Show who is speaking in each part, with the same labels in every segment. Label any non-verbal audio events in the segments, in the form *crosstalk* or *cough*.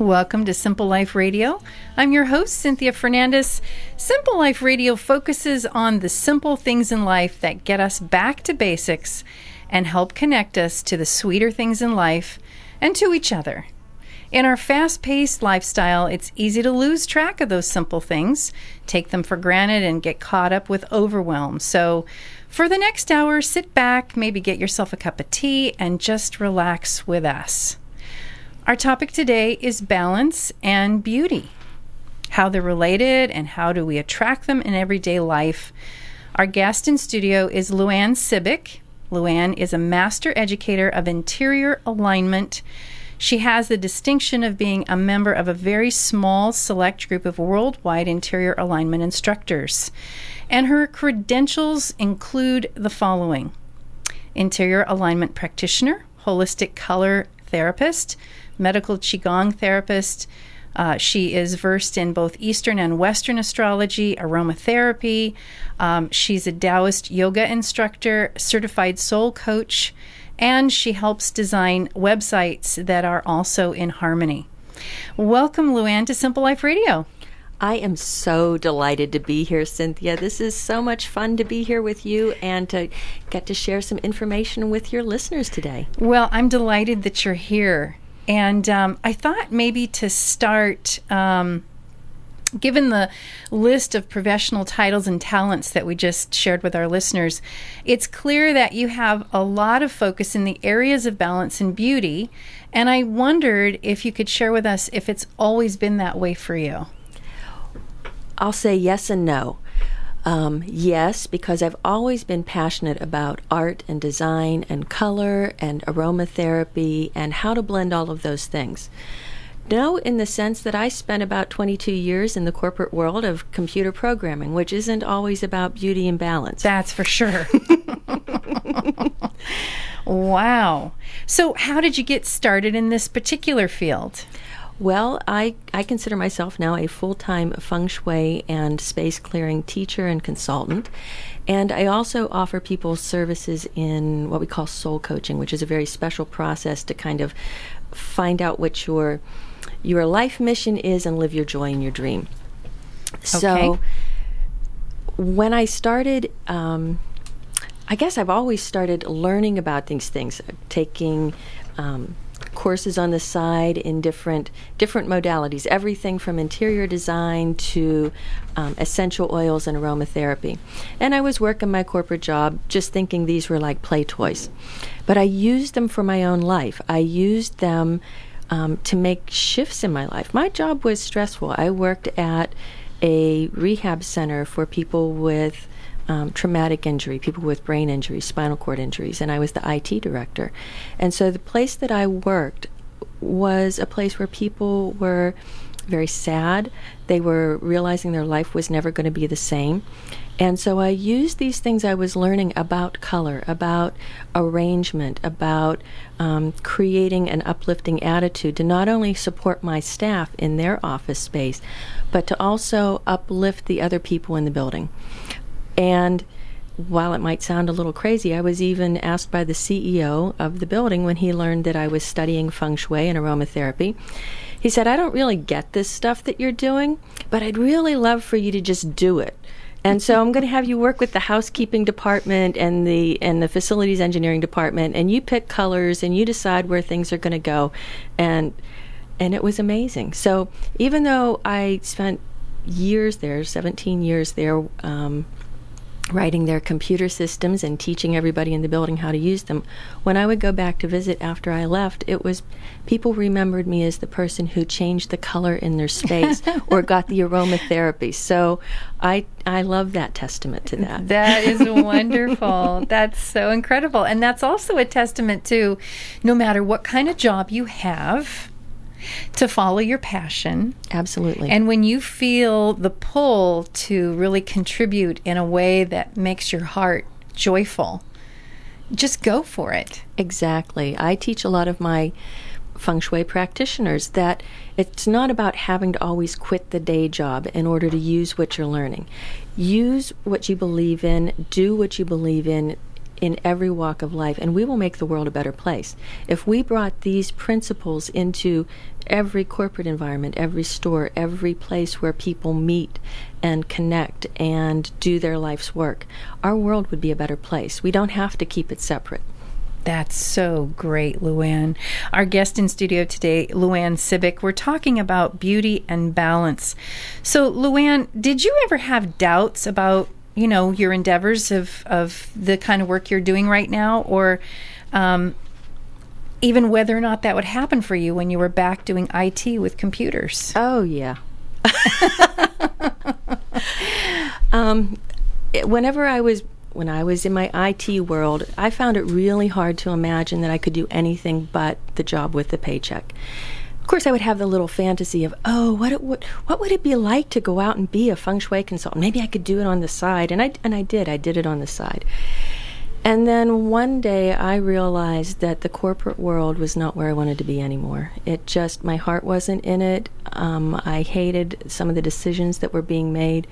Speaker 1: Welcome to Simple Life Radio. I'm your host, Cynthia Fernandez. Simple Life Radio focuses on the simple things in life that get us back to basics and help connect us to the sweeter things in life and to each other. In our fast paced lifestyle, it's easy to lose track of those simple things, take them for granted, and get caught up with overwhelm. So, for the next hour, sit back, maybe get yourself a cup of tea, and just relax with us. Our topic today is balance and beauty, how they're related, and how do we attract them in everyday life. Our guest in studio is Luann Cibik. Luann is a master educator of interior alignment. She has the distinction of being a member of a very small select group of worldwide interior alignment instructors. And her credentials include the following interior alignment practitioner, holistic color therapist, medical Qigong therapist. Uh, she is versed in both Eastern and Western astrology, aromatherapy. Um, she's a Taoist yoga instructor, certified soul coach, and she helps design websites that are also in harmony. Welcome, Luann, to Simple Life Radio.
Speaker 2: I am so delighted to be here, Cynthia. This is so much fun to be here with you and to get to share some information with your listeners today.
Speaker 1: Well, I'm delighted that you're here. And um, I thought maybe to start, um, given the list of professional titles and talents that we just shared with our listeners, it's clear that you have a lot of focus in the areas of balance and beauty. And I wondered if you could share with us if it's always been that way for you.
Speaker 2: I'll say yes and no. Um, yes, because I've always been passionate about art and design and color and aromatherapy and how to blend all of those things. No, in the sense that I spent about 22 years in the corporate world of computer programming, which isn't always about beauty and balance.
Speaker 1: That's for sure. *laughs* wow. So, how did you get started in this particular field?
Speaker 2: Well, I, I consider myself now a full time feng shui and space clearing teacher and consultant. And I also offer people services in what we call soul coaching, which is a very special process to kind of find out what your your life mission is and live your joy in your dream. So when I started, um, I guess I've always started learning about these things, taking um, courses on the side in different different modalities, everything from interior design to um, essential oils and aromatherapy. And I was working my corporate job, just thinking these were like play toys, but I used them for my own life. I used them um, to make shifts in my life. My job was stressful. I worked at a rehab center for people with um, traumatic injury, people with brain injuries, spinal cord injuries, and I was the IT director. And so the place that I worked was a place where people were very sad. They were realizing their life was never going to be the same. And so I used these things I was learning about color, about arrangement, about um, creating an uplifting attitude to not only support my staff in their office space, but to also uplift the other people in the building. And while it might sound a little crazy, I was even asked by the CEO of the building when he learned that I was studying feng shui and aromatherapy. He said, I don't really get this stuff that you're doing, but I'd really love for you to just do it. And so I'm going to have you work with the housekeeping department and the and the facilities engineering department and you pick colors and you decide where things are going to go and and it was amazing. So even though I spent years there, 17 years there, um, writing their computer systems and teaching everybody in the building how to use them. When I would go back to visit after I left, it was people remembered me as the person who changed the color in their space *laughs* or got the aromatherapy. So I I love that testament to that.
Speaker 1: That is *laughs* wonderful. that's so incredible. And that's also a testament to no matter what kind of job you have, to follow your passion.
Speaker 2: Absolutely.
Speaker 1: And when you feel the pull to really contribute in a way that makes your heart joyful, just go for it.
Speaker 2: Exactly. I teach a lot of my feng shui practitioners that it's not about having to always quit the day job in order to use what you're learning. Use what you believe in, do what you believe in in every walk of life, and we will make the world a better place. If we brought these principles into every corporate environment, every store, every place where people meet and connect and do their life's work, our world would be a better place. We don't have to keep it separate.
Speaker 1: That's so great, Luann. Our guest in studio today, Luann Cibik. We're talking about beauty and balance. So, Luann, did you ever have doubts about, you know, your endeavors of, of the kind of work you're doing right now, or um, even whether or not that would happen for you when you were back doing IT with computers?
Speaker 2: Oh, yeah. *laughs* um, whenever I was when I was in my IT world, I found it really hard to imagine that I could do anything but the job with the paycheck. Of course, I would have the little fantasy of, oh, what it would, what would it be like to go out and be a feng shui consultant? Maybe I could do it on the side, and I and I did. I did it on the side. And then one day I realized that the corporate world was not where I wanted to be anymore. It just, my heart wasn't in it. Um, I hated some of the decisions that were being made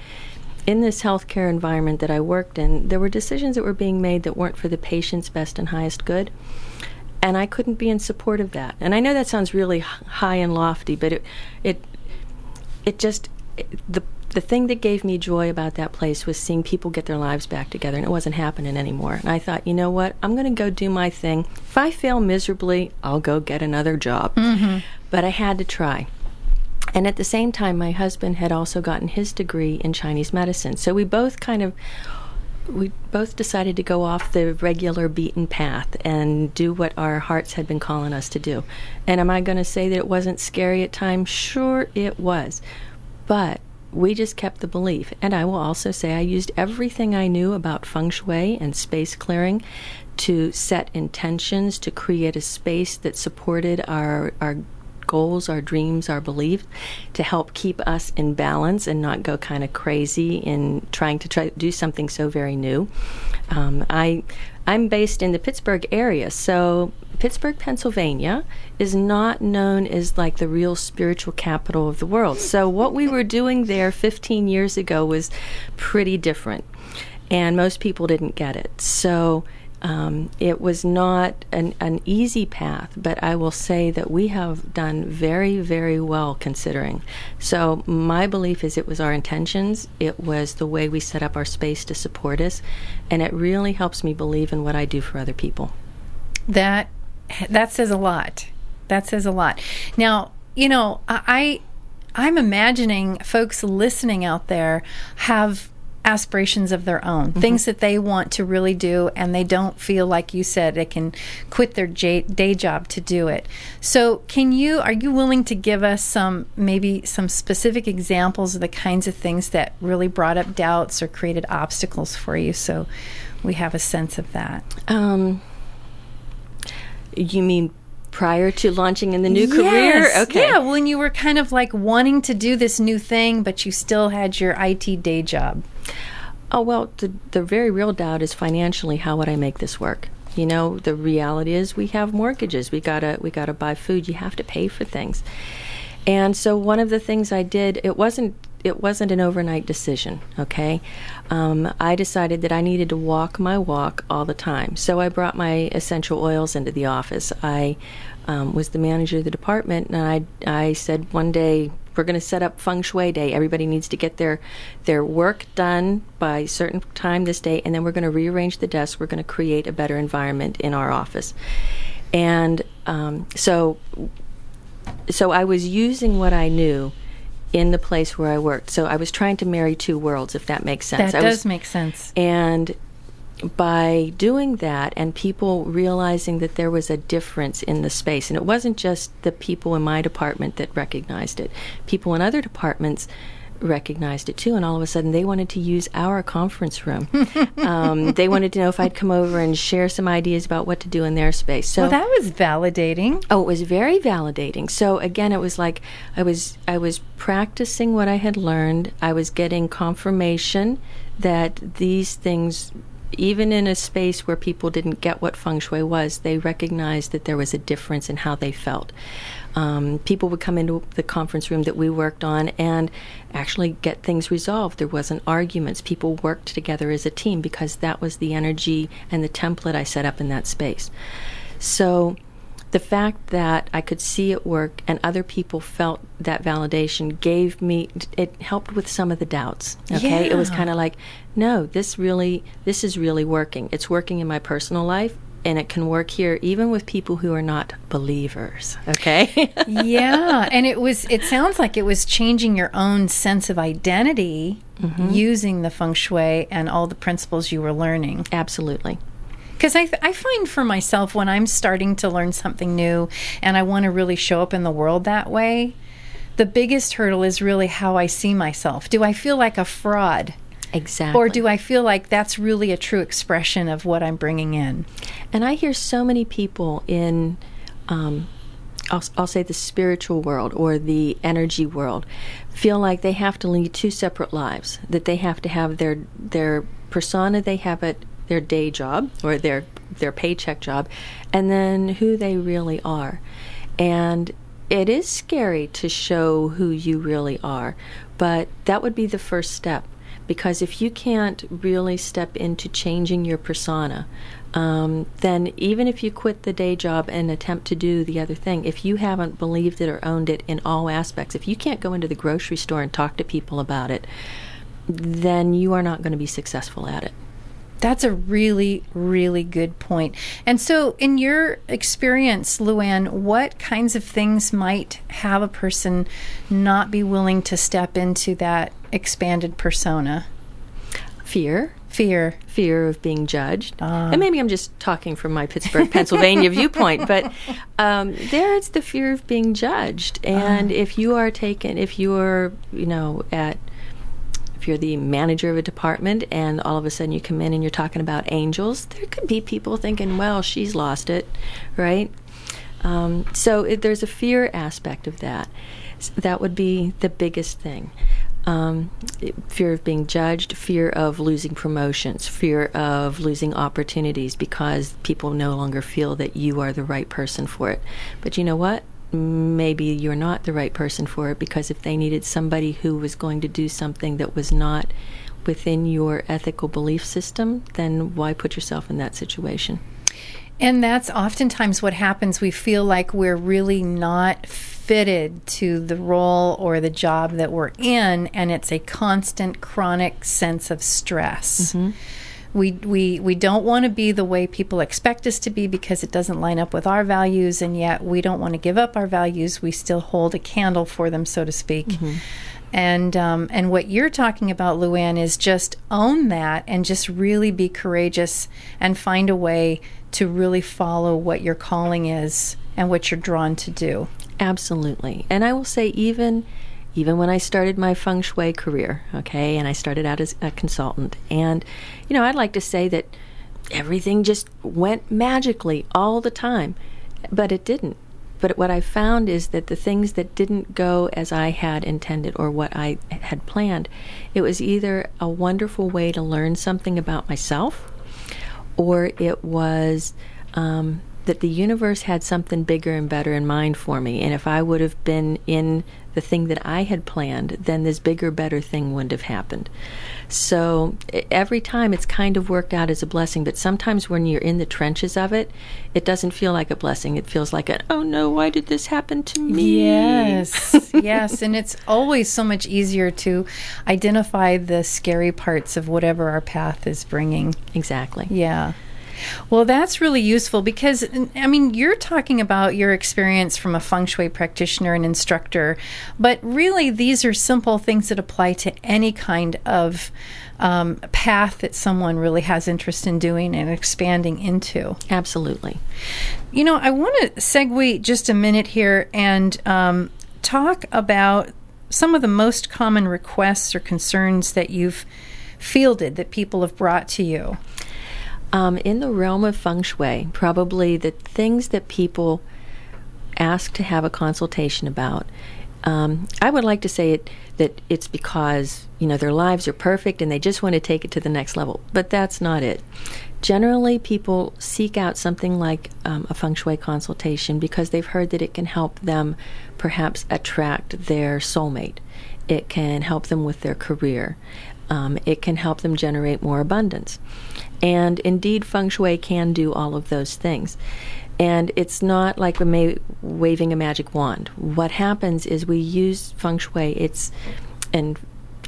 Speaker 2: in this healthcare environment that I worked in, there were decisions that were being made that weren't for the patient's best and highest good. And I couldn't be in support of that. And I know that sounds really high and lofty, but it, it, it just it, the the thing that gave me joy about that place was seeing people get their lives back together, and it wasn't happening anymore. And I thought, you know what? I'm going to go do my thing. If I fail miserably, I'll go get another job. Mm-hmm. But I had to try. And at the same time, my husband had also gotten his degree in Chinese medicine. So we both kind of we both decided to go off the regular beaten path and do what our hearts had been calling us to do. And am I going to say that it wasn't scary at times? Sure, it was. But we just kept the belief. And I will also say I used everything I knew about feng shui and space clearing to set intentions to create a space that supported our, our goals, our dreams, our beliefs to help keep us in balance and not go kind of crazy in trying to try do something so very new. Um, I I'm based in the Pittsburgh area, so Pittsburgh, Pennsylvania is not known as like the real spiritual capital of the world. So what we were doing there 15 years ago was pretty different. And most people didn't get it. So um, it was not an, an easy path, but I will say that we have done very, very well considering. So, my belief is it was our intentions, it was the way we set up our space to support us, and it really helps me believe in what I do for other people.
Speaker 1: That that says a lot. That says a lot. Now, you know, I I'm imagining folks listening out there have aspirations of their own, mm-hmm. things that they want to really do, and they don't feel like you said they can quit their j- day job to do it. So, can you are you willing to give us some maybe some specific examples of the kinds of things that really brought up doubts or created obstacles for you, so we have a sense of that? Um,
Speaker 2: you mean prior to launching in the new
Speaker 1: yes.
Speaker 2: career?
Speaker 1: Okay. Yeah, when you were kind of like wanting to do this new thing, but you still had your IT day job.
Speaker 2: Oh, well, the, the very real doubt is financially how would I make this work? You know, the reality is we have mortgages. We gotta we gotta buy food. You have to pay for things. And so one of the things I did, it wasn't it wasn't an overnight decision. Okay, um, I decided that I needed to walk my walk all the time. So I brought my essential oils into the office. I um, was the manager of the department, and I I said one day we're going to set up feng shui day. Everybody needs to get their their work done by a certain time this day, and then we're going to rearrange the desks. We're going to create a better environment in our office. And um, so, so I was using what I knew in the place where I worked. So I was trying to marry two worlds, if that makes sense.
Speaker 1: That I does was, make sense.
Speaker 2: And by doing that and people realizing that there was a difference in the space, and it wasn't just the people in my department that recognized it, people in other departments recognized it too, and all of a sudden they wanted to use our conference room. *laughs* um, they wanted to know if I'd come over and share some ideas about what to do in their space.
Speaker 1: So well, that was validating.
Speaker 2: Oh, it was very validating. So again, it was like I was I was practicing what I had learned. I was getting confirmation that these things even in a space where people didn't get what feng shui was, they recognized that there was a difference in how they felt. Um, people would come into the conference room that we worked on and actually get things resolved. There wasn't arguments. People worked together as a team because that was the energy and the template I set up in that space. So the fact that I could see it work and other people felt that validation gave me it helped with some of the doubts. Okay, it was kind of like, no, this really this is really working. It's working in my personal life. And it can work here even with people who are not believers. Okay. *laughs*
Speaker 1: yeah, and it was it sounds like it was changing your own sense of identity mm-hmm. using the feng shui and all the principles you were learning.
Speaker 2: Absolutely.
Speaker 1: Because I, I find for myself when I'm starting to learn something new and I want to really show up in the world that way, the biggest hurdle is really how I see myself. Do I feel like a fraud?
Speaker 2: Exactly.
Speaker 1: Or do I feel like that's really a true expression of what I'm bringing in?
Speaker 2: And I hear so many people in, um, I'll, I'll say the spiritual world or the energy world, feel like they have to lead two separate lives. That they have to have their their persona they have at their day job or their their paycheck job, and then who they really are. And it is scary to show who you really are, but that would be the first step because if you can't really step into changing your persona, um, then even if you quit the day job and attempt to do the other thing, if you haven't believed it or owned it in all aspects, if you can't go into the grocery store and talk to people about it, then you are not going to be successful at it.
Speaker 1: That's a really, really good point. And so, in your experience, Luann, what kinds of things might have a person not be willing to step into that expanded persona?
Speaker 2: Fear,
Speaker 1: Fear.
Speaker 2: fear of being judged.
Speaker 1: Ah.
Speaker 2: And maybe I'm just talking from my Pittsburgh, Pennsylvania *laughs* viewpoint, but um, there it's the fear of being judged. And if you are taken, if you are, you know, at if you're the manager of a department and all of a sudden you come in and you're talking about angels, there could be people thinking, well, she's lost it, right? Um, so it, there's a fear aspect of that. S- That would be the biggest thing. Um, fear of being judged, fear of losing promotions, fear of losing opportunities because people no longer feel that you are the right person for it. But you know what? Maybe you're not the right person for it because if they needed somebody who was going to do something that was not within your ethical belief system, then why put yourself in that situation?
Speaker 1: And that's oftentimes what happens. We feel like we're really not fitted to the role or the job that we're in, and it's a constant, chronic sense of stress. Mm-hmm. We, we, we don't want to be the way people expect us to be because it doesn't line up with our values, and yet we don't want to give up our values. We still hold a candle for them, so to speak. And um, and what you're talking about, Luann, is just own that and just really be courageous and find a way to really follow what your calling is and what you're drawn to do.
Speaker 2: Absolutely. And I will say even even when I started my feng shui career, okay, and I started out as a consultant and you know, I'd like to say that everything just went magically all the time, but it didn't. But what I found is that the things that didn't go as I had intended or what I had planned, it was either a wonderful way to learn something about myself or it was um, that the universe had something bigger and better in mind for me. And if I would have been in the thing that I had planned, then this bigger, better thing wouldn't have happened. So every time it's kind of worked out as a blessing, but sometimes when you're in the trenches of it, it doesn't feel like a blessing. It feels like an, oh no, why did this happen to me?
Speaker 1: Yes, *laughs* yes. And it's always so much easier to identify the scary parts of whatever our path is bringing.
Speaker 2: Exactly.
Speaker 1: Yeah. Well, that's really useful because, I mean, you're talking about your experience from a feng shui practitioner and instructor, but really these are simple things that apply to any kind of um, path that someone really has interest in doing and expanding into.
Speaker 2: Absolutely.
Speaker 1: You know, I want to segue just a minute here and um, talk about some of the most common requests or concerns that you've fielded that people have brought to you.
Speaker 2: Um, in the realm of feng shui, probably the things that people ask to have a consultation about Um, I would like to say it that it's because you know their lives are perfect and they just want to take it to the next level, but that's not it. Generally, people seek out something like um, a feng shui consultation because they've heard that it can help them perhaps attract their soulmate. It can help them with their career. Um, it can help them generate more abundance. And indeed, feng shui can do all of those things. And it's not like ma- waving a magic wand. What happens is we use feng shui. It's, and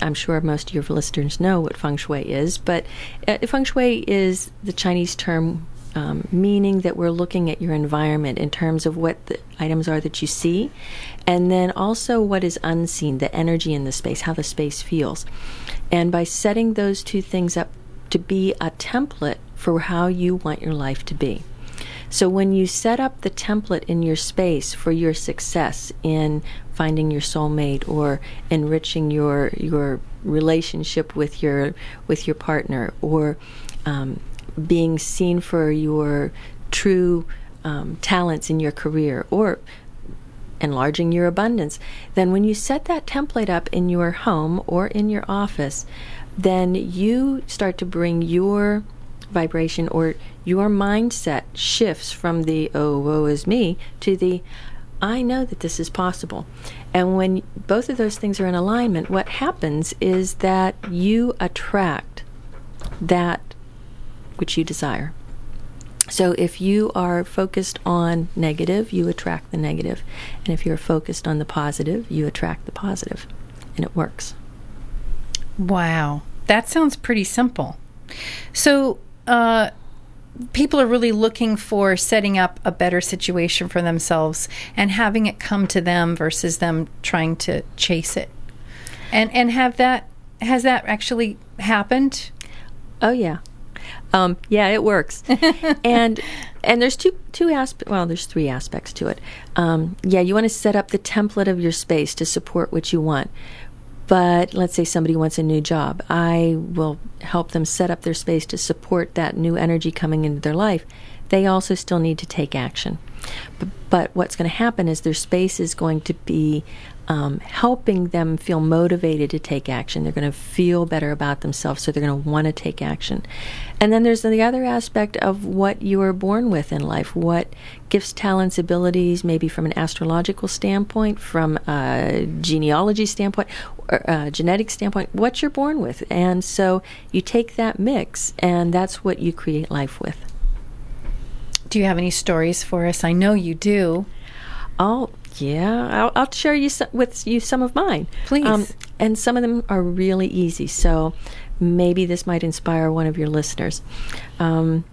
Speaker 2: I'm sure most of your listeners know what feng shui is, but uh, feng shui is the Chinese term um, meaning that we're looking at your environment in terms of what the items are that you see, and then also what is unseen, the energy in the space, how the space feels. And by setting those two things up to be a template for how you want your life to be. So when you set up the template in your space for your success in finding your soulmate or enriching your your relationship with your with your partner or um, being seen for your true um, talents in your career or enlarging your abundance, then when you set that template up in your home or in your office, then you start to bring your vibration or your mindset shifts from the oh woe is me to the I know that this is possible. And when both of those things are in alignment, what happens is that you attract that which you desire. So if you are focused on negative, you attract the negative. And if you're focused on the positive, you attract the positive. And it works.
Speaker 1: Wow. That sounds pretty simple. So, uh, people are really looking for setting up a better situation for themselves and having it come to them versus them trying to chase it. And and have that has that actually happened?
Speaker 2: Oh yeah. Um, yeah, it works. *laughs* and and there's two two aspects. Well, there's three aspects to it. Um, yeah, you want to set up the template of your space to support what you want. But let's say somebody wants a new job. I will help them set up their space to support that new energy coming into their life. They also still need to take action. But, but what's going to happen is their space is going to be um, helping them feel motivated to take action. They're going to feel better about themselves, so they're going to want to take action. And then there's the other aspect of what you are born with in life what gifts, talents, abilities, maybe from an astrological standpoint, from a genealogy standpoint, or a genetic standpoint, what you're born with. And so you take that mix, and that's what you create life with.
Speaker 1: Do you have any stories for us? I know you do.
Speaker 2: Oh, yeah, I'll, I'll share you some, with you some of mine.
Speaker 1: Please. Um,
Speaker 2: and some of them are really easy, so maybe this might inspire one of your listeners. Um,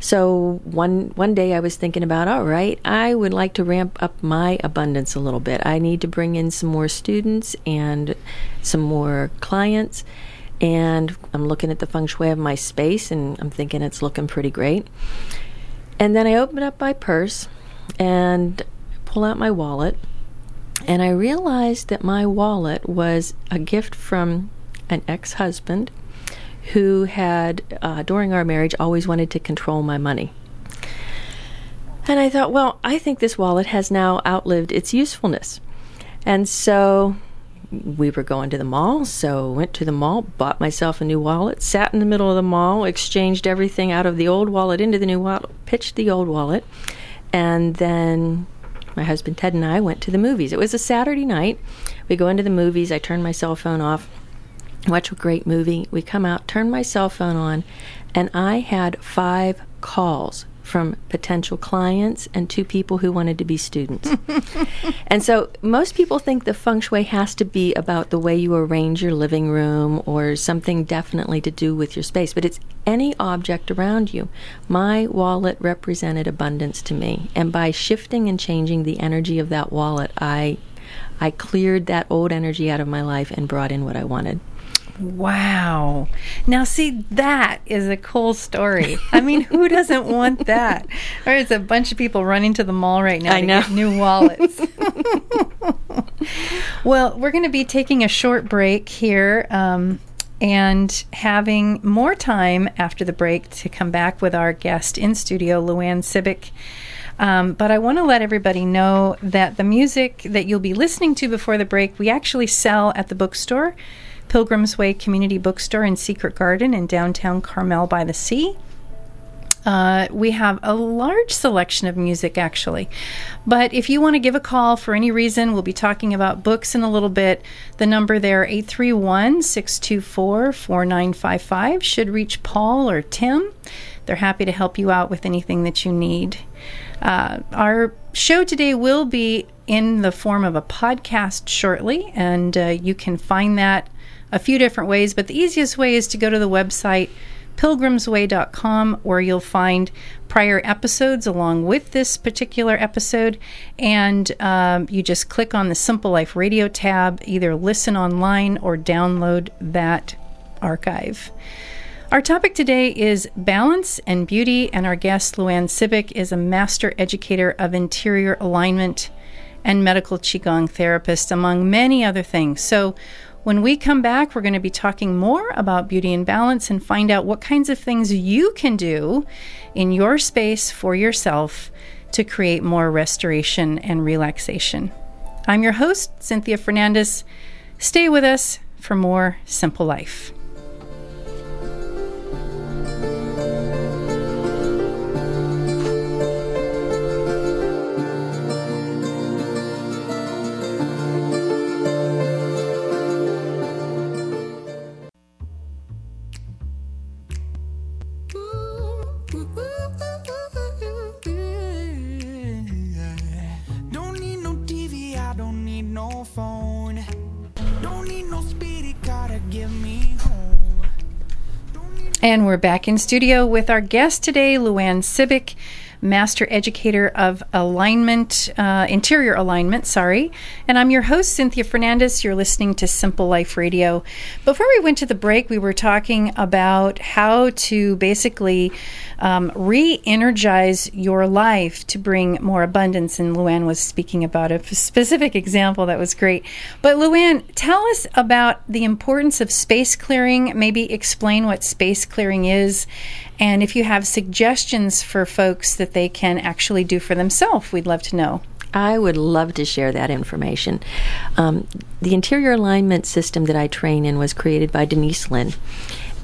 Speaker 2: so one one day I was thinking about, all right, I would like to ramp up my abundance a little bit. I need to bring in some more students and some more clients. And I'm looking at the feng shui of my space, and I'm thinking it's looking pretty great. And then I open up my purse, and pull out my wallet, and I realized that my wallet was a gift from an ex husband who had, uh, during our marriage, always wanted to control my money. And I thought, well, I think this wallet has now outlived its usefulness. And so we were going to the mall, so went to the mall, bought myself a new wallet, sat in the middle of the mall, exchanged everything out of the old wallet into the new wallet, pitched the old wallet, and then my husband Ted and I went to the movies. It was a Saturday night. We go into the movies. I turn my cell phone off, watch a great movie. We come out, turn my cell phone on, and I had five calls from potential clients and two people who wanted to be students. *laughs* and so most people think the feng shui has to be about the way you arrange your living room or something definitely to do with your space, but it's any object around you. My wallet represented abundance to me, and by shifting and changing the energy of that wallet, I I cleared that old energy out of my life and brought in what I wanted.
Speaker 1: Wow. Now, see, that is a cool story. I mean, who *laughs* doesn't want that? There's a bunch of people running to the mall right now
Speaker 2: I
Speaker 1: to
Speaker 2: know.
Speaker 1: get new wallets. *laughs* well, we're going to be taking a short break here. Um, and having more time after the break to come back with our guest in studio, Luann Cibik. Um, but I want to let everybody know that the music that you'll be listening to before the break, we actually sell at the bookstore, Pilgrim's Way Community Bookstore in Secret Garden in downtown Carmel by the Sea. Uh, we have a large selection of music, actually. But if you want to give a call for any reason, we'll be talking about books in a little bit. The number there, 831 624 4955, should reach Paul or Tim. They're happy to help you out with anything that you need. Uh, our show today will be in the form of a podcast shortly, and uh, you can find that a few different ways. But the easiest way is to go to the website pilgrimsway.com where you'll find prior episodes along with this particular episode and um, you just click on the simple life radio tab either listen online or download that archive our topic today is balance and beauty, and our guest, Luann Cibik, is a master educator of interior alignment and medical Qigong therapist, among many other things. So, when we come back, we're going to be talking more about beauty and balance and find out what kinds of things you can do in your space for yourself to create more restoration and relaxation. I'm your host, Cynthia Fernandez. Stay with us for more Simple Life. And we're back in studio with our guest today, Luann Cibik, Master Educator of Alignment, uh, Interior Alignment, sorry. And I'm your host, Cynthia Fernandez. You're listening to Simple Life Radio. Before we went to the break, we were talking about how to basically um, re energize your life to bring more abundance. And Luann was speaking about a specific example that was great. But Luann, tell us about the importance of space clearing. Maybe explain what space clearing is. And if you have suggestions for folks that they can actually do for themselves, we'd love to know.
Speaker 2: I would love to share that information. Um, the interior alignment system that I train in was created by Denise Linn,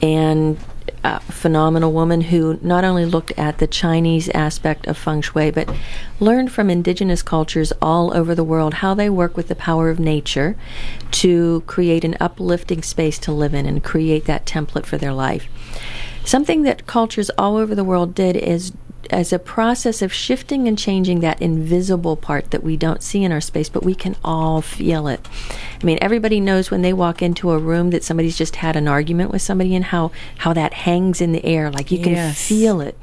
Speaker 2: and a phenomenal woman who not only looked at the Chinese aspect of feng shui, but learned from indigenous cultures all over the world how they work with the power of nature to create an uplifting space to live in and create that template for their life. Something that cultures all over the world did is as a process of shifting and changing that invisible part that we don't see in our space, but we can all feel it. I mean, everybody knows when they walk into a room that somebody's just had an argument with somebody and how, how that hangs in the air, like you can
Speaker 1: Yes.
Speaker 2: feel it.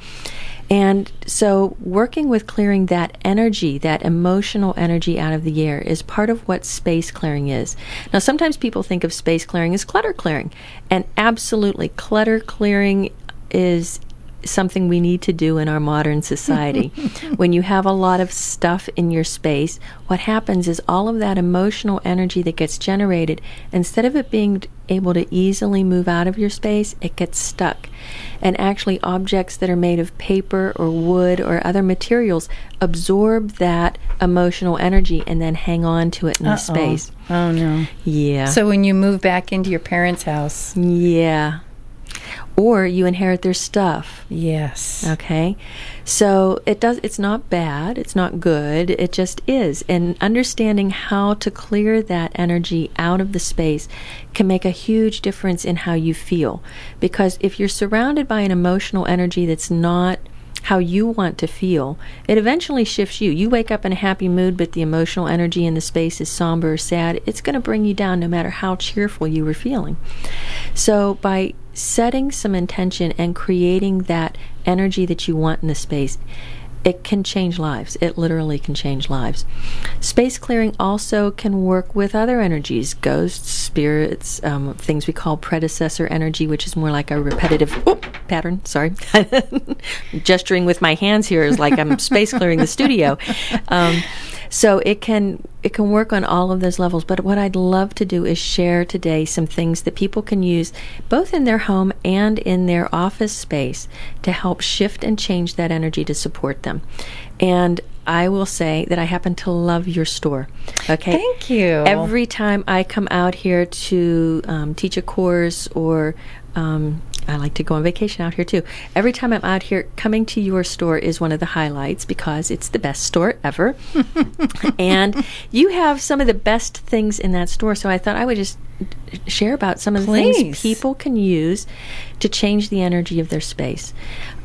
Speaker 2: And so, working with clearing that energy, that emotional energy out of the air, is part of what space clearing is. Now, sometimes people think of space clearing as clutter clearing, and absolutely, clutter clearing is something we need to do in our modern society. *laughs* when you have a lot of stuff in your space, what happens is all of that emotional energy that gets generated, instead of it being able to easily move out of your space, it gets stuck. And actually, objects that are made of paper or wood or other materials absorb that emotional energy and then hang on to it in the
Speaker 1: Uh-oh.
Speaker 2: space.
Speaker 1: Oh, no.
Speaker 2: Yeah.
Speaker 1: So when you move back into your parents' house,
Speaker 2: yeah. Or you inherit their stuff.
Speaker 1: yes.
Speaker 2: Okay. So it does it's not bad, it's not good, it just is. And understanding how to clear that energy out of the space can make a huge difference in how you feel. Because if you're surrounded by an emotional energy that's not how you want to feel, it eventually shifts you. You wake up in a happy mood, but the emotional energy in the space is somber or sad. It's going to bring you down no matter how cheerful you were feeling. So, by setting some intention and creating that energy that you want in the space, it can change lives. It literally can change lives. Space clearing also can work with other energies, ghosts, spirits, um, things we call predecessor energy, which is more like a repetitive oh, pattern. Sorry, *laughs* gesturing with my hands here is like I'm space clearing the studio. Um, so it can it can work on all of those levels. But what I'd love to do is share today some things that people can use both in their home and in their office space to help shift and change that energy to support them. And I will say that I happen to love your store. Okay.
Speaker 1: Thank you.
Speaker 2: Every time I come out here to um, teach a course or um, I like to go on vacation out here too. Every time I'm out here, coming to your store is one of the highlights because it's the best store ever. *laughs* and you have some of the best things in that store. So I thought I would just share about some of the
Speaker 1: Please.
Speaker 2: things people can use to change the energy of their space.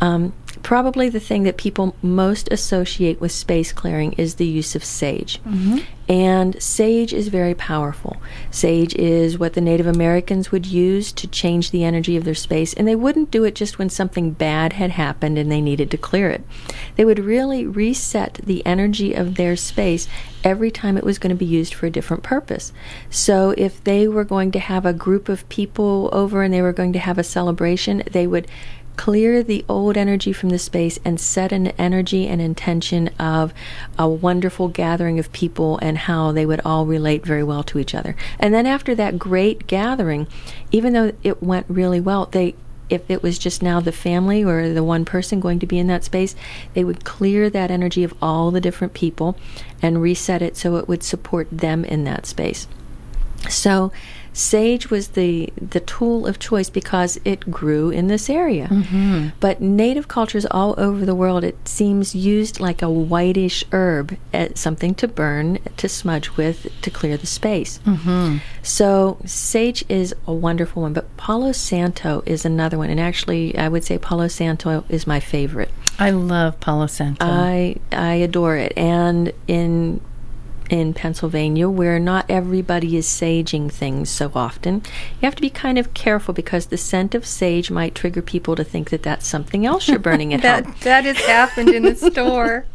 Speaker 2: Um, probably the thing that people most associate with space clearing is the use of sage. And sage is very powerful. Sage is what the Native Americans would use to change the energy of their space, and they wouldn't do it just when something bad had happened and they needed to clear it. They would really reset the energy of their space every time it was going to be used for a different purpose. So if they were going to have a group of people over and they were going to have a celebration, they would clear the old energy from the space and set an energy and intention of a wonderful gathering of people and how they would all relate very well to each other. And then after that great gathering, even though it went really well, they if it was just now the family or the one person going to be in that space, they would clear that energy of all the different people and reset it so it would support them in that space. So sage was the the tool of choice because it grew in this area. Mm-hmm. But native cultures all over the world, it seems used like a whitish herb, as something to burn, to smudge with, to clear the space. Mm-hmm. So sage is a wonderful one, but Palo Santo is another one, and actually, I would say Palo Santo is my favorite.
Speaker 1: I love Palo Santo.
Speaker 2: I I adore it, and in in Pennsylvania, where not everybody is saging things so often, you have to be kind of careful because the scent of sage might trigger people to think that that's something else you're burning at *laughs*
Speaker 1: that
Speaker 2: home.
Speaker 1: that has happened in the store. *laughs*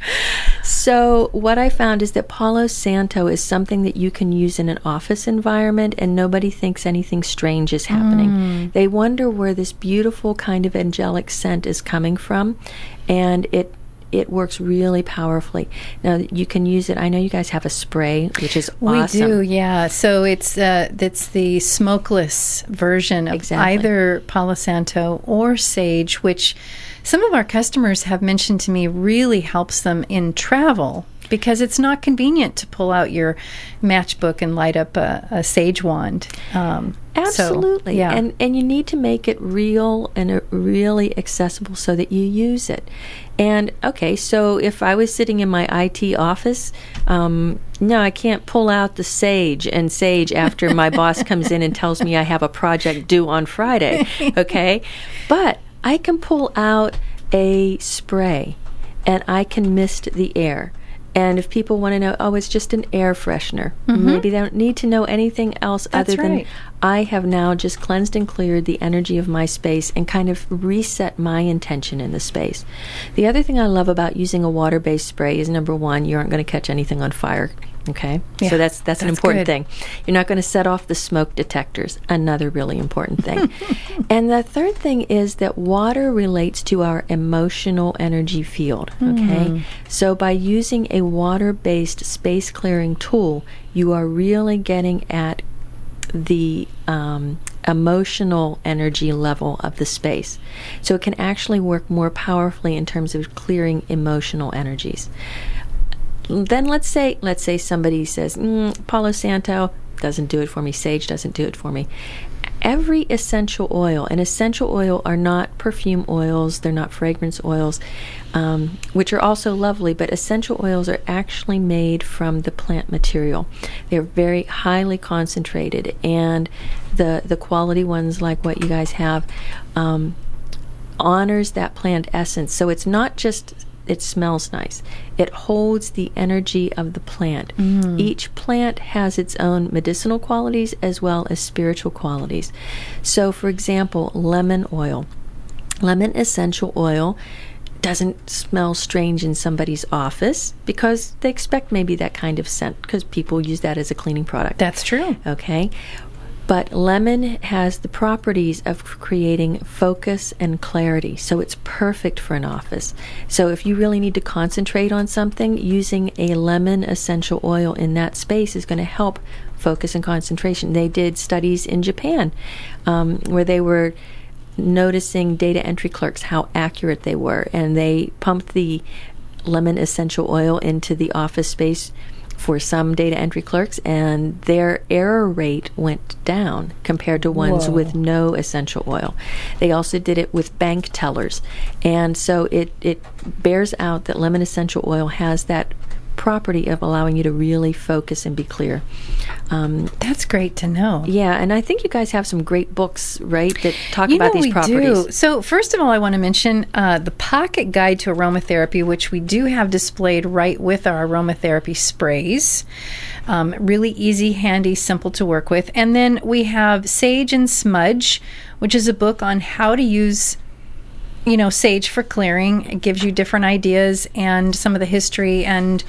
Speaker 2: So, what I found is that Palo Santo is something that you can use in an office environment and nobody thinks anything strange is happening. Mm. They wonder where this beautiful kind of angelic scent is coming from, and it it works really powerfully. Now you can use it. I know you guys have a spray, which is
Speaker 1: We
Speaker 2: awesome.
Speaker 1: do, yeah. So it's uh, it's the smokeless version of
Speaker 2: Exactly.
Speaker 1: either Palo Santo or sage, which some of our customers have mentioned to me really helps them in travel because it's not convenient to pull out your matchbook and light up a, a sage wand. Um, so,
Speaker 2: Absolutely.
Speaker 1: yeah.
Speaker 2: And and you need to make it real and uh, really accessible so that you use it. And okay, so if I was sitting in my IT office, um, no, I can't pull out the Sage and Sage after my *laughs* boss comes in and tells me I have a project due on Friday. *laughs* Okay, but I can pull out a spray and I can mist the air. And if people want to know, oh, it's just an air freshener, mm-hmm. maybe they don't need to know anything else
Speaker 1: That's
Speaker 2: other than. I have now just cleansed and cleared the energy of my space and kind of reset my intention in the space. The other thing I love about using a water based spray is number one, you aren't going to catch anything on fire. Okay?
Speaker 1: Yeah,
Speaker 2: so that's that's, an
Speaker 1: that's
Speaker 2: important
Speaker 1: good.
Speaker 2: thing. You're not going to set off the smoke detectors. Another really important thing. *laughs* and the third thing is that water relates to our emotional energy field. Okay? So by using a water based space clearing tool, you are really getting at the um, emotional energy level of the space. So it can actually work more powerfully in terms of clearing emotional energies. Then let's say let's say somebody says mm, Palo Santo doesn't do it for me. Sage doesn't do it for me. Every essential oil, and essential oil are not perfume oils, they're not fragrance oils, um, which are also lovely, but essential oils are actually made from the plant material. They're very highly concentrated, and the, the quality ones, like what you guys have, um, honors that plant essence. So it's not just it smells nice. It holds the energy of the plant. Mm. Each plant has its own medicinal qualities as well as spiritual qualities. So for example, lemon oil. Lemon essential oil doesn't smell strange in somebody's office because they expect maybe that kind of scent because people use that as a cleaning product.
Speaker 1: That's true.
Speaker 2: Okay. But lemon has the properties of creating focus and clarity, so it's perfect for an office. So if you really need to concentrate on something, using a lemon essential oil in that space is going to help focus and concentration. They did studies in Japan um, where they were noticing data entry clerks how accurate they were, and they pumped the lemon essential oil into the office space for some data entry clerks, and their error rate went down compared to ones
Speaker 1: Whoa.
Speaker 2: with no essential oil. They also did it with bank tellers, and so it it bears out that lemon essential oil has that property of allowing you to really focus and be clear. Um,
Speaker 1: That's great to know.
Speaker 2: yeah, and I think you guys have some great books, right, that talk
Speaker 1: You
Speaker 2: about
Speaker 1: know
Speaker 2: these
Speaker 1: we
Speaker 2: properties.
Speaker 1: do. So first of all, I want to mention uh, the Pocket Guide to Aromatherapy, which we do have displayed right with our aromatherapy sprays. Um, really easy, handy, simple to work with. And then we have Sage and Smudge, which is a book on how to use you know, sage for clearing. It gives you different ideas and some of the history and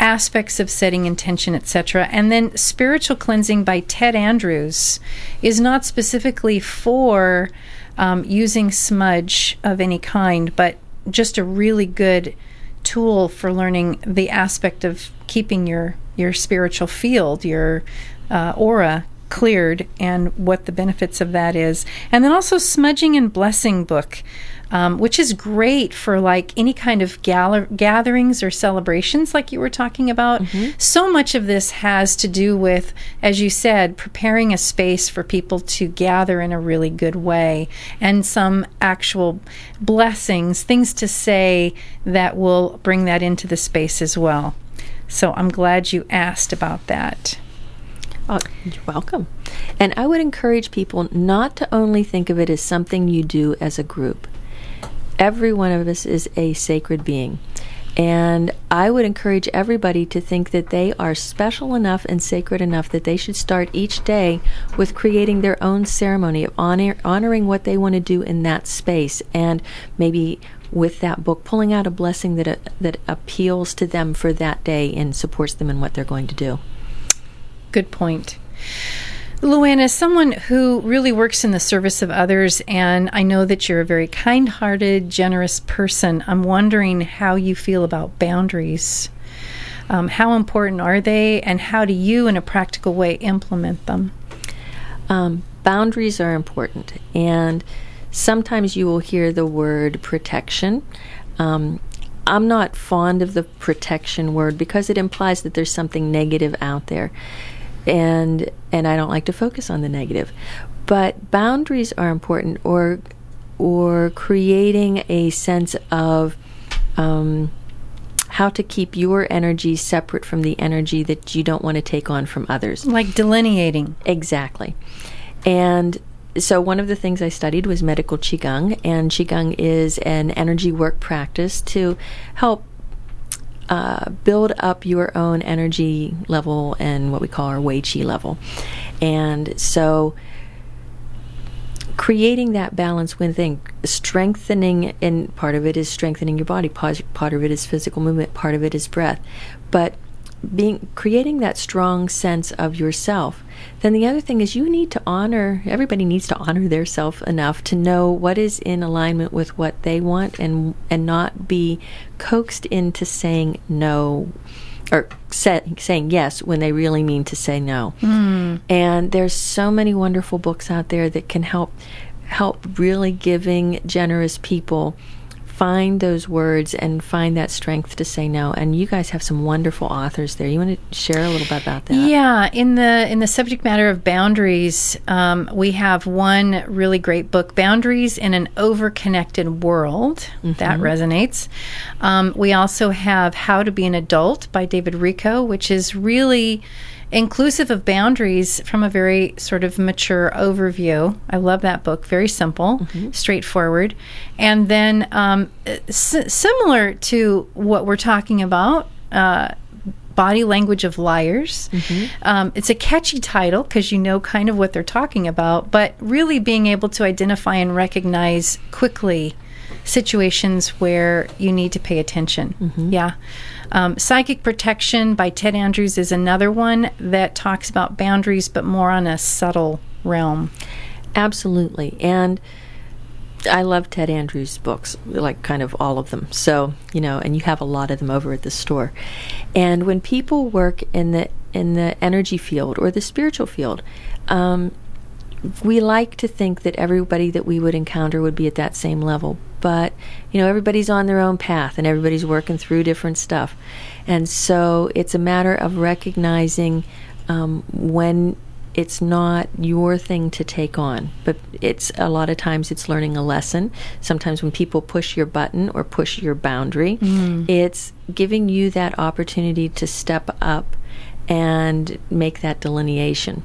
Speaker 1: aspects of setting intention, etc. And then spiritual cleansing by Ted Andrews is not specifically for um, using smudge of any kind, but just a really good tool for learning the aspect of keeping your your spiritual field, your uh, aura cleared, and what the benefits of that is. And then also smudging and blessing book um, which is great for like any kind of gather- gatherings or celebrations, like you were talking about. So much of this has to do with, as you said, preparing a space for people to gather in a really good way and some actual blessings, things to say that will bring that into the space as well. So I'm glad you asked about that.
Speaker 2: Oh, you're welcome. And I would encourage people not to only think of it as something you do as a group. Every one of us is a sacred being. And I would encourage everybody to think that they are special enough and sacred enough that they should start each day with creating their own ceremony of honor, honoring what they want to do in that space. And maybe with that book, pulling out a blessing that, uh, that appeals to them for that day and supports them in what they're going to do.
Speaker 1: Good point. Luann, as someone who really works in the service of others, and I know that you're a very kind hearted, generous person, I'm wondering how you feel about boundaries. Um, how important are they, and how do you, in a practical way, implement them?
Speaker 2: Um, boundaries are important, and sometimes you will hear the word protection. Um, I'm not fond of the protection word because it implies that there's something negative out there, and and I don't like to focus on the negative. But boundaries are important, or or creating a sense of um, how to keep your energy separate from the energy that you don't want to take on from others.
Speaker 1: Like delineating.
Speaker 2: Exactly. And so one of the things I studied was medical qigong, and qigong is an energy work practice to help uh, build up your own energy level and what we call our wei qi level. And so creating that balance within strengthening and part of it is strengthening your body part of it is physical movement part of it is breath but being creating that strong sense of yourself then the other thing is you need to honor everybody needs to honor their self enough to know what is in alignment with what they want and and not be coaxed into saying no or say, saying yes when they really mean to say no. Hmm. And there's so many wonderful books out there that can help help really giving generous people find those words and find that strength to say no. And you guys have some wonderful authors there. You want to share a little bit about that?
Speaker 1: Yeah, in the in the subject matter of boundaries, um, we have one really great book, "Boundaries in an Overconnected World." That resonates. Um, we also have "How to Be an Adult" by David Richo, which is really inclusive of boundaries from a very sort of mature overview. I love that book. Very simple, straightforward, and then um, s- similar to what we're talking about. Uh, Body Language of Liars. Um, it's a catchy title because you know kind of what they're talking about, but really being able to identify and recognize quickly situations where you need to pay attention. Yeah. Um, Psychic Protection by Ted Andrews is another one that talks about boundaries, but more on a subtle realm.
Speaker 2: Absolutely. And I love Ted Andrews' books, like kind of all of them. So, you know, and you have a lot of them over at the store. And when people work in the in the energy field or the spiritual field, um, we like to think that everybody that we would encounter would be at that same level. But, you know, everybody's on their own path and everybody's working through different stuff. And so it's a matter of recognizing um, when it's not your thing to take on, but it's a lot of times it's learning a lesson. Sometimes when people push your button or push your boundary, mm. it's giving you that opportunity to step up and make that delineation.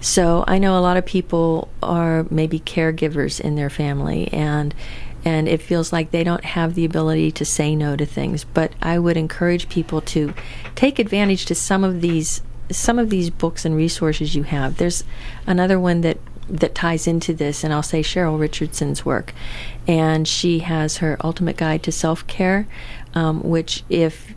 Speaker 2: So I know a lot of people are maybe caregivers in their family and and it feels like they don't have the ability to say no to things. But I would encourage people to take advantage to some of these some of these books and resources you have. There's another one that that ties into this, and I'll say Cheryl Richardson's work, and she has her Ultimate Guide to Self Care, um, which if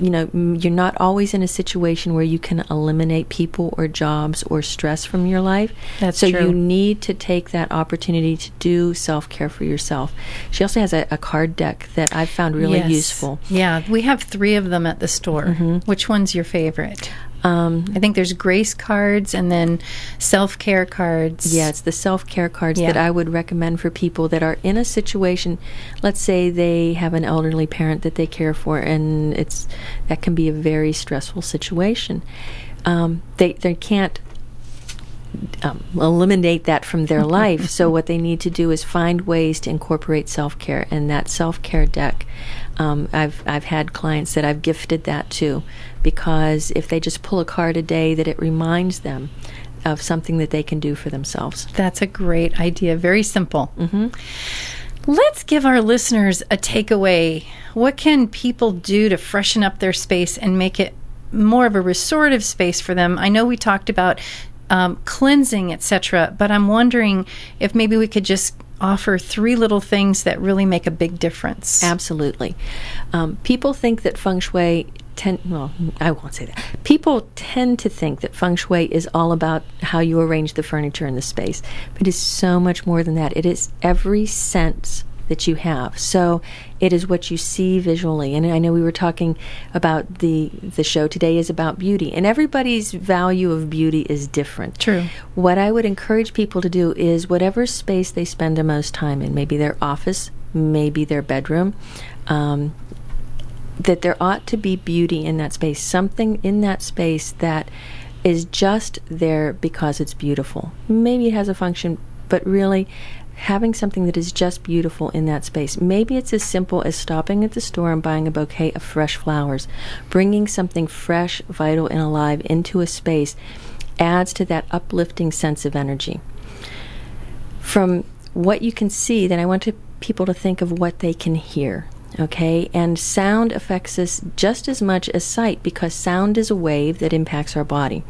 Speaker 2: you know you're not always in a situation where you can eliminate people or jobs or stress from your life
Speaker 1: That's
Speaker 2: so
Speaker 1: true.
Speaker 2: you need to take that opportunity to do self-care for yourself she also has a, a card deck that i've found really
Speaker 1: yes.
Speaker 2: useful
Speaker 1: yeah we have three of them at the store mm-hmm. which one's your favorite um, I think there's grace cards and then self care cards.
Speaker 2: Yeah, it's the self care cards yeah. that I would recommend for people that are in a situation. Let's say they have an elderly parent that they care for, and it's that can be a very stressful situation. Um, they they can't um, eliminate that from their *laughs* life. so what they need to do is find ways to incorporate self care, and that self care deck. Um, I've I've had clients that I've gifted that to because if they just pull a card a day, that it reminds them of something that they can do for themselves.
Speaker 1: That's a great idea. Very simple. Mm-hmm. Let's give our listeners a takeaway. What can people do to freshen up their space and make it more of a restorative space for them? I know we talked about um, cleansing, etc., but I'm wondering if maybe we could just offer three little things that really make a big difference.
Speaker 2: Absolutely. Um, people think that feng shui tend well i won't say that people tend to think that feng shui is all about how you arrange the furniture in the space but it's so much more than that it is every sense that you have. So it is what you see visually. And i know we were talking about the the show today is about beauty. And everybody's value of beauty is different.
Speaker 1: True.
Speaker 2: What i would encourage people to do is whatever space they spend the most time in maybe their office maybe their bedroom um, that there ought to be beauty in that space, something in that space that is just there because it's beautiful. Maybe it has a function, but really having something that is just beautiful in that space. Maybe it's as simple as stopping at the store and buying a bouquet of fresh flowers. Bringing something fresh, vital, and alive into a space adds to that uplifting sense of energy. From what you can see, then I want to, people to think of what they can hear okay? And sound affects us just as much as sight because sound is a wave that impacts our body.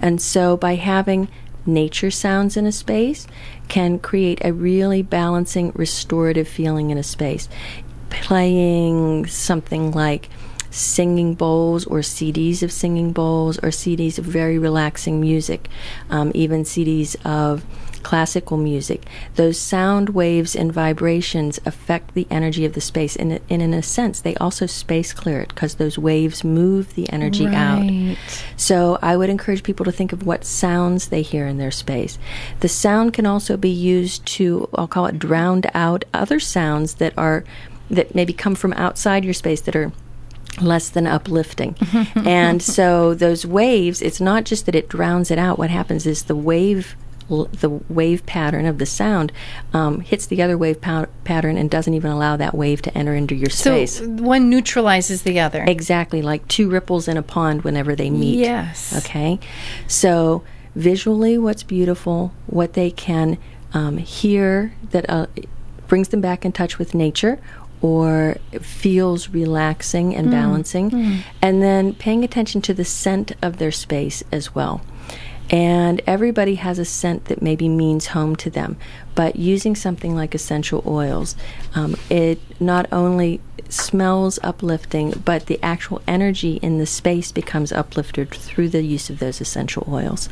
Speaker 2: And so by having nature sounds in a space can create a really balancing, restorative feeling in a space. Playing something like singing bowls or CDs of singing bowls or CDs of very relaxing music, um, even CDs of classical music, those sound waves and vibrations affect the energy of the space. And, and in a sense, they also space clear it because those waves move the energy
Speaker 1: right.
Speaker 2: out. So I would encourage people to think of what sounds they hear in their space. The sound can also be used to, I'll call it, drown out other sounds that are that maybe come from outside your space that are less than uplifting. *laughs* and so those waves, it's not just that it drowns it out. What happens is the wave the wave pattern of the sound um, hits the other wave pa- pattern and doesn't even allow that wave to enter into your space.
Speaker 1: So one neutralizes the other.
Speaker 2: Exactly, like two ripples in a pond whenever they meet.
Speaker 1: Yes.
Speaker 2: Okay. So visually, what's beautiful, what they can um, hear that uh, brings them back in touch with nature or feels relaxing and mm. balancing, mm. and then paying attention to the scent of their space as well. And everybody has a scent that maybe means home to them. But using something like essential oils, um, it not only smells uplifting, but the actual energy in the space becomes uplifted through the use of those essential oils.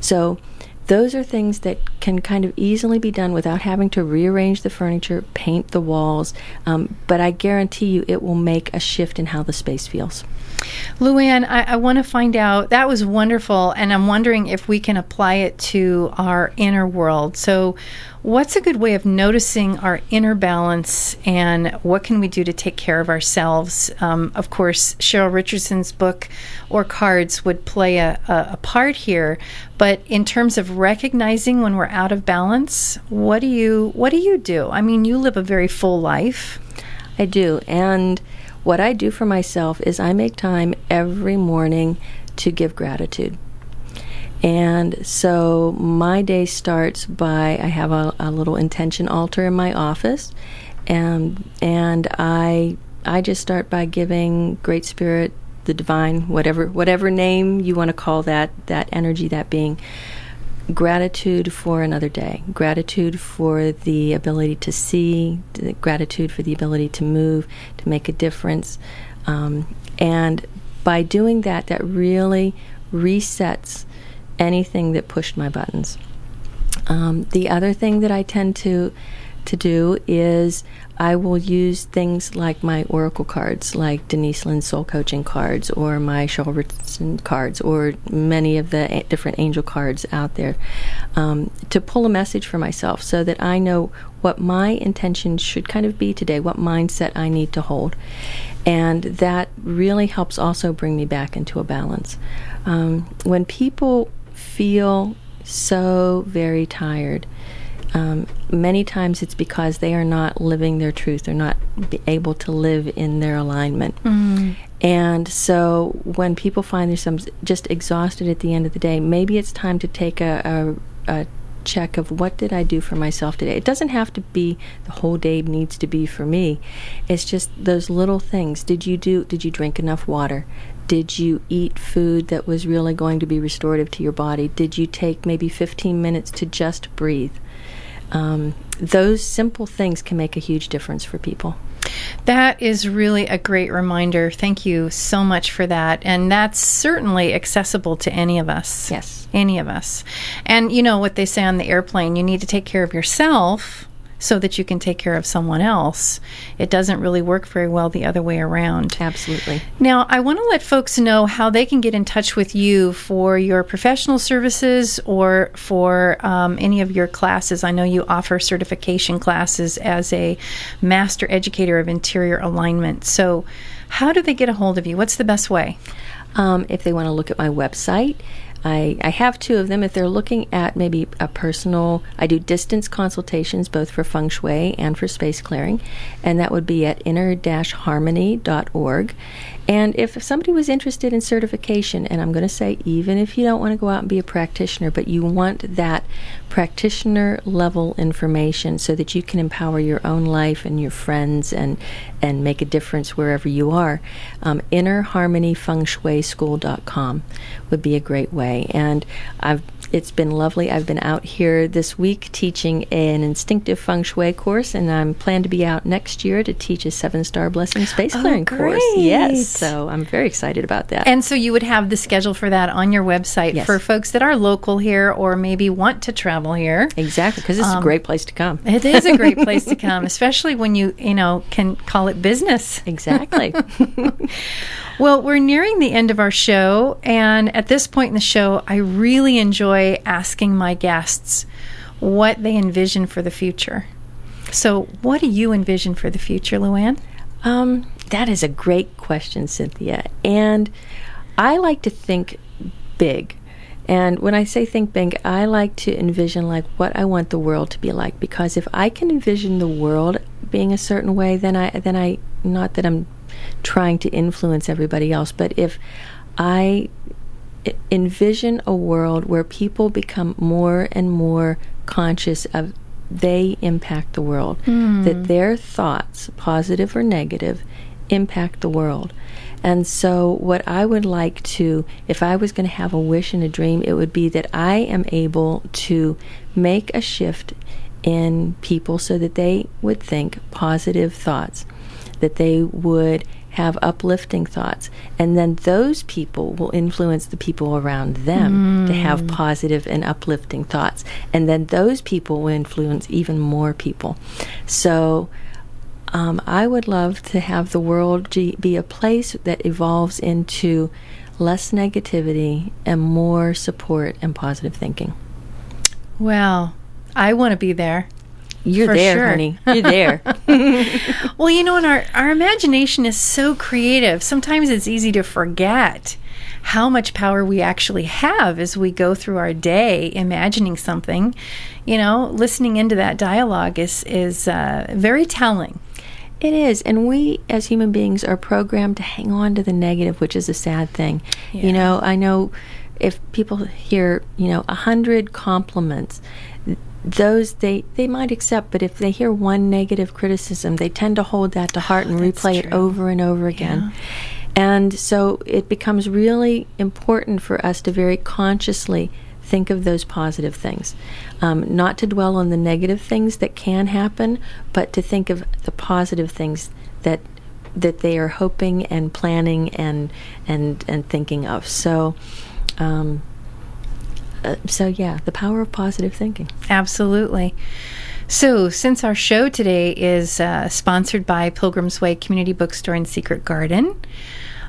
Speaker 2: So, those are things that can kind of easily be done without having to rearrange the furniture, paint the walls. Um, but I guarantee you it will make a shift in how the space feels.
Speaker 1: Luann, I, I want to find out. That was wonderful, and I'm wondering if we can apply it to our inner world. So, what's a good way of noticing our inner balance, and what can we do to take care of ourselves? Um, of course, Cheryl Richardson's book or cards would play a, a, a part here, but in terms of recognizing when we're out of balance, what do you what do you do? I mean, you live a very full life.
Speaker 2: I do, and what I do for myself is I make time every morning to give gratitude. And so my day starts by I have a, a little intention altar in my office, and and I I just start by giving Great Spirit, the Divine, whatever whatever name you want to call that that energy, that being, gratitude for another day, gratitude for the ability to see, gratitude for the ability to move, to make a difference. Um, and by doing that, that really resets anything that pushed my buttons. Um, the other thing that I tend to to do is I will use things like my oracle cards, like Denise Linn's soul coaching cards, or my Cheryl Richardson cards, or many of the a- different angel cards out there, um, to pull a message for myself so that I know what my intention should kind of be today, what mindset I need to hold. And that really helps also bring me back into a balance. Um, when people feel so very tired, um, many times it's because they are not living their truth. They're not able to live in their alignment. Mm. And so when people find themselves just exhausted at the end of the day, maybe it's time to take a, a, a check of what did I do for myself today. It doesn't have to be the whole day needs to be for me. It's just those little things. Did you do did you drink enough water? Did you eat food that was really going to be restorative to your body? Did you take maybe 15 minutes to just breathe? Um, those simple things can make a huge difference for people.
Speaker 1: That is really a great reminder. Thank you so much for that. And that's certainly accessible to any of us.
Speaker 2: Yes.
Speaker 1: Any of us. And you know what they say on the airplane you need to take care of yourself so that you can take care of someone else. It doesn't really work very well the other way around.
Speaker 2: Absolutely.
Speaker 1: Now, I want to let folks know how they can get in touch with you for your professional services or for um, any of your classes. I know you offer certification classes as a master educator of interior alignment. So, how do they get a hold of you? What's the best way?
Speaker 2: Um, if they want to look at my website, I, I have two of them. If they're looking at maybe a personal, I do distance consultations both for feng shui and for space clearing, and that would be at inner harmony.org. And if somebody was interested in certification, and I'm going to say, even if you don't want to go out and be a practitioner, but you want that practitioner level information so that you can empower your own life and your friends and, and make a difference wherever you are, um, innerharmonyfengshuischool.com would be a great way. And I've it's been lovely. I've been out here this week teaching an instinctive feng shui course, and I'm planned to be out next year to teach a seven star blessing space
Speaker 1: Oh,
Speaker 2: clearing course.
Speaker 1: great.
Speaker 2: Yes, so I'm very excited about that.
Speaker 1: And so you would have the schedule for that on your website
Speaker 2: Yes.
Speaker 1: for folks that are local here or maybe want to travel here.
Speaker 2: exactly, because this is a
Speaker 1: Um,
Speaker 2: great place to come.
Speaker 1: It is a great *laughs* place to come, especially when you, you know, can call it business.
Speaker 2: Exactly. *laughs*
Speaker 1: Well, we're nearing the end of our show, and at this point in the show, I really enjoy asking my guests what they envision for the future. So, what do you envision for the future, Luann?
Speaker 2: Um, that is a great question, Cynthia. And I like to think big. And when I say think big, I like to envision like what I want the world to be like. Because if I can envision the world being a certain way, then I then I not that I'm trying to influence everybody else, but if I envision a world where people become more and more conscious of they impact the world, hmm. that their thoughts, positive or negative, impact the world. And so, what I would like to, if I was going to have a wish and a dream, it would be that I am able to make a shift in people so that they would think positive thoughts, that they would have uplifting thoughts. And then those people will influence the people around them to have positive and uplifting thoughts. And then those people will influence even more people. So um, I would love to have the world be a place that evolves into less negativity and more support and positive thinking.
Speaker 1: Well, I want to be there.
Speaker 2: You're
Speaker 1: For
Speaker 2: there,
Speaker 1: sure.
Speaker 2: honey. You're there. *laughs* *laughs*
Speaker 1: Well, you know, and our, our imagination is so creative. Sometimes it's easy to forget how much power we actually have as we go through our day imagining something. You know, listening into that dialogue is, is uh, very telling.
Speaker 2: It is, and we as human beings are programmed to hang on to the negative, which is a sad thing.
Speaker 1: Yeah.
Speaker 2: You know, I know if people hear, you know, a hundred compliments, those they they might accept, but if they hear one negative criticism, they tend to hold that to heart and
Speaker 1: Oh, that's
Speaker 2: replay it over and over again. And so it becomes really important for us to very consciously think of those positive things. Um, not to dwell on the negative things that can happen, but to think of the positive things that that they are hoping and planning and and and thinking of. So um, uh, so yeah, the power of positive thinking.
Speaker 1: Absolutely. So, since our show today is uh, sponsored by Pilgrim's Way Community Bookstore and Secret Garden,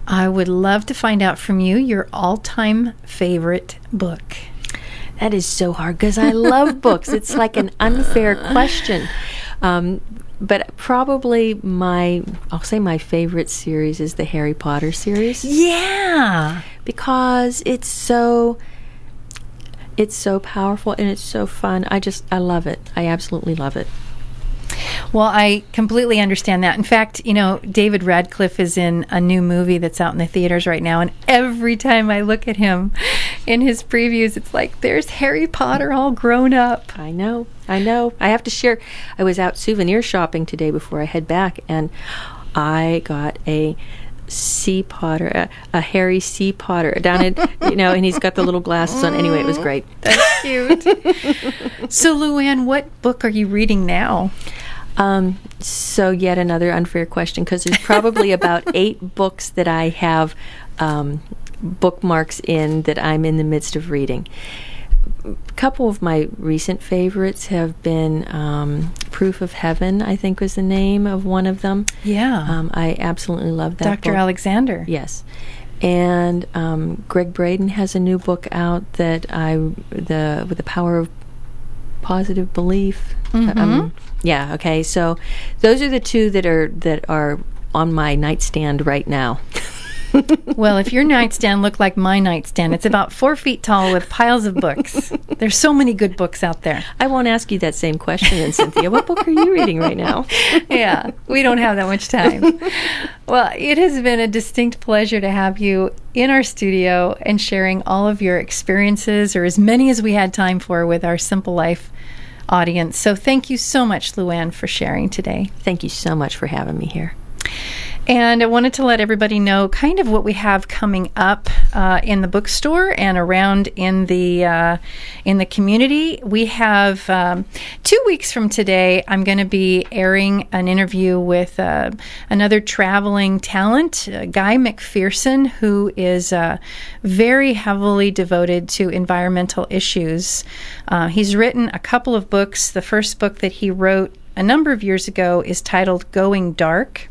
Speaker 1: I would love to find out from you your all time favorite book.
Speaker 2: That is so hard because I love *laughs* books. It's like an unfair question. Um, but probably my, I'll say my favorite series is the Harry Potter series
Speaker 1: Yeah.
Speaker 2: because it's so, it's so powerful and it's so fun. I just, I love it. I absolutely love it.
Speaker 1: Well, I completely understand that. In fact, you know, David Radcliffe is in a new movie that's out in the theaters right now, and every time I look at him in his previews, it's like there's Harry Potter all grown up.
Speaker 2: I know, I know. I have to share. I was out souvenir shopping today before I head back, and I got a sea potter, a, a Harry sea potter down in, you know, and he's got the little glasses on. Anyway, it was great.
Speaker 1: That's cute. *laughs* so, Luann, what book are you reading now?
Speaker 2: Um, so yet another unfair question because there's probably about *laughs* eight books that I have um, bookmarks in that I'm in the midst of reading. A couple of my recent favorites have been um, Proof of Heaven, I think was the name of one of them.
Speaker 1: Yeah.
Speaker 2: Um, I absolutely love that
Speaker 1: Dr.
Speaker 2: book.
Speaker 1: Alexander.
Speaker 2: Yes. And um, Gregg Braden has a new book out that I the with the power of positive belief. Um, yeah. Okay. So those are the two that are that are on my nightstand right now. *laughs*
Speaker 1: Well, if your nightstand looked like my nightstand, it's about four feet tall with piles of books. There's so many good books out there.
Speaker 2: I won't ask you that same question, then, Cynthia. What book are you reading right now? *laughs*
Speaker 1: yeah, we don't have that much time. Well, it has been a distinct pleasure to have you in our studio and sharing all of your experiences, or as many as we had time for, with our Simple Life audience. So thank you so much, Luann, for sharing today.
Speaker 2: Thank you so much for having me here.
Speaker 1: And I wanted to let everybody know kind of what we have coming up uh, in the bookstore and around in the uh, in the community. We have um, two weeks from today. I'm going to be airing an interview with uh, another traveling talent, uh, Guy McPherson, who is uh, very heavily devoted to environmental issues. Uh, he's written a couple of books. The first book that he wrote a number of years ago is titled Going Dark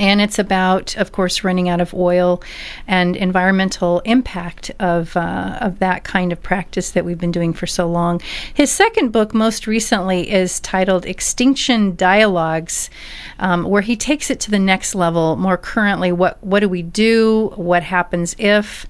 Speaker 1: and it's about, of course, running out of oil and environmental impact of uh, of that kind of practice that we've been doing for so long. His second book, most recently, is titled Extinction Dialogues, um, where he takes it to the next level. More currently, what what do we do? What happens if?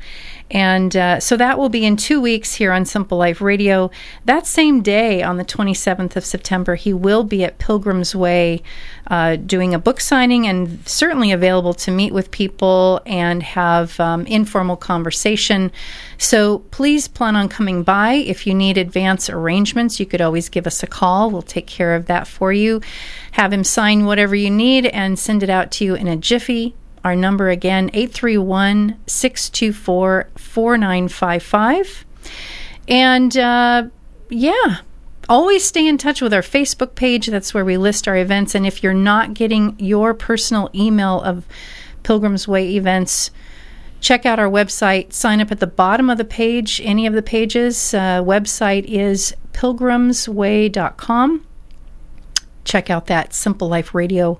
Speaker 1: And uh, so that will be in two weeks here on Simple Life Radio. That same day, on the 27th of September, he will be at Pilgrim's Way uh, doing a book signing and certainly available to meet with people and have um, informal conversation. So please plan on coming by. If you need advance arrangements, you could always give us a call. We'll take care of that for you. Have him sign whatever you need and send it out to you in a jiffy. Our number again, 831 624 4955. And uh, yeah, always stay in touch with our Facebook page. That's where we list our events. And if you're not getting your personal email of Pilgrim's Way events, check out our website. Sign up at the bottom of the page, any of the pages. Uh, website is pilgrimsway.com. Check out that Simple Life Radio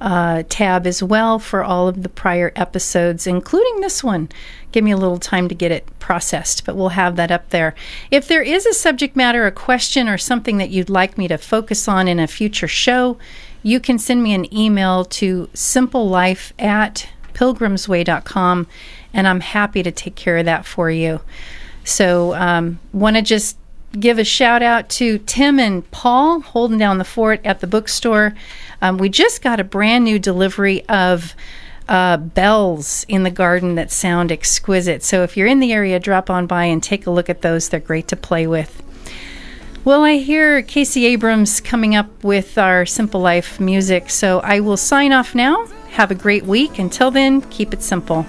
Speaker 1: uh, tab as well for all of the prior episodes, including this one. Give me a little time to get it processed, but we'll have that up there. If there is a subject matter, a question, or something that you'd like me to focus on in a future show, you can send me an email to simplelife at pilgrimsway.com, and I'm happy to take care of that for you. So, um, want to just give a shout out to Tim and Paul holding down the fort at the bookstore. Um, we just got a brand new delivery of uh, bells in the garden that sound exquisite. So if you're in the area, drop on by and take a look at those. They're great to play with. Well, I hear Casey Abrams coming up with our Simple Life music, so I will sign off now. Have a great week. Until then, keep it simple.